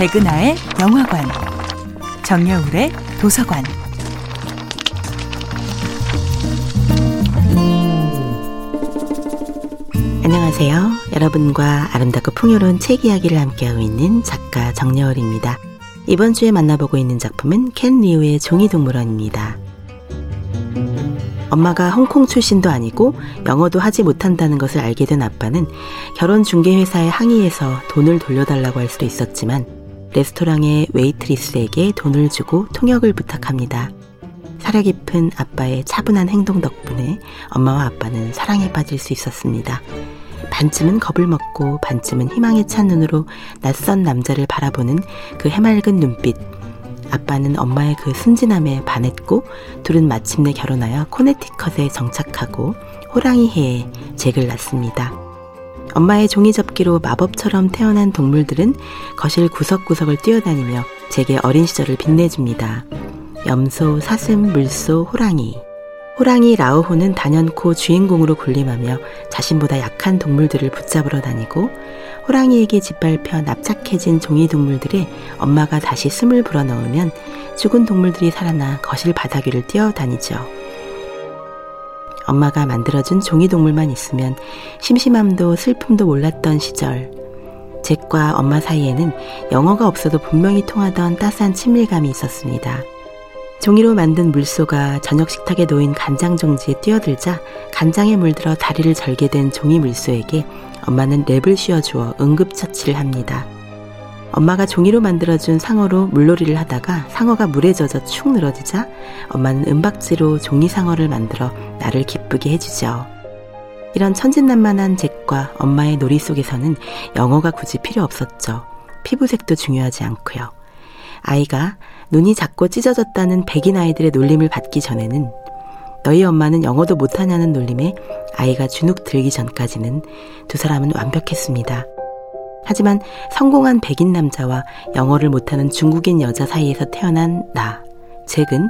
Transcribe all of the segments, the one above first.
백은하의 영화관, 정여울의 도서관. 안녕하세요. 여러분과 아름답고 풍요로운 책 이야기를 함께하고 있는 작가 정여울입니다. 이번 주에 만나보고 있는 작품은 켄 리우의 종이동물원입니다. 엄마가 홍콩 출신도 아니고 영어도 하지 못한다는 것을 알게 된 아빠는 결혼 중개회사에 항의해서 돈을 돌려달라고 할 수도 있었지만 레스토랑의 웨이트리스에게 돈을 주고 통역을 부탁합니다. 사려 깊은 아빠의 차분한 행동 덕분에 엄마와 아빠는 사랑에 빠질 수 있었습니다. 반쯤은 겁을 먹고 반쯤은 희망에 찬 눈으로 낯선 남자를 바라보는 그 해맑은 눈빛. 아빠는 엄마의 그 순진함에 반했고 둘은 마침내 결혼하여 코네티컷에 정착하고 호랑이 해에 잭을 낳습니다. 엄마의 종이 접기로 마법처럼 태어난 동물들은 거실 구석구석을 뛰어다니며 잭의 어린 시절을 빛내줍니다. 염소, 사슴, 물소, 호랑이. 호랑이 라오호는 단연코 주인공으로 군림하며 자신보다 약한 동물들을 붙잡으러 다니고 호랑이에게 짓밟혀 납작해진 종이 동물들에 엄마가 다시 숨을 불어넣으면 죽은 동물들이 살아나 거실 바닥 위를 뛰어다니죠. 엄마가 만들어준 종이 동물만 있으면 심심함도 슬픔도 몰랐던 시절. 잭과 엄마 사이에는 영어가 없어도 분명히 통하던 따스한 친밀감이 있었습니다. 종이로 만든 물소가 저녁 식탁에 놓인 간장 종지에 뛰어들자 간장에 물들어 다리를 절게 된 종이 물소에게 엄마는 랩을 씌워주어 응급처치를 합니다. 엄마가 종이로 만들어준 상어로 물놀이를 하다가 상어가 물에 젖어 축 늘어지자 엄마는 은박지로 종이 상어를 만들어 나를 기쁘게 해주죠. 이런 천진난만한 잭과 엄마의 놀이 속에서는 영어가 굳이 필요 없었죠. 피부색도 중요하지 않고요. 아이가 눈이 작고 찢어졌다는 백인 아이들의 놀림을 받기 전에는 너희 엄마는 영어도 못하냐는 놀림에 아이가 주눅 들기 전까지는 두 사람은 완벽했습니다. 하지만 성공한 백인 남자와 영어를 못하는 중국인 여자 사이에서 태어난 나, 잭은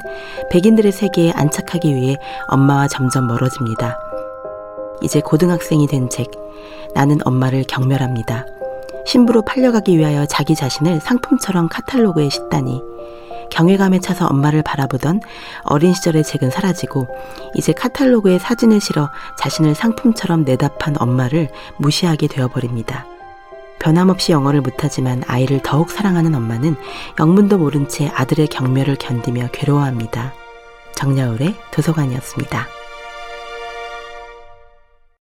백인들의 세계에 안착하기 위해 엄마와 점점 멀어집니다. 이제 고등학생이 된 잭, 나는 엄마를 경멸합니다. 신부로 팔려가기 위하여 자기 자신을 상품처럼 카탈로그에 싣다니 경외감에 차서 엄마를 바라보던 어린 시절의 잭은 사라지고 이제 카탈로그에 사진을 실어 자신을 상품처럼 내다판 엄마를 무시하게 되어버립니다. 변함없이 영어를 못하지만 아이를 더욱 사랑하는 엄마는 영문도 모른 채 아들의 경멸을 견디며 괴로워합니다. 정여울의 도서관이었습니다.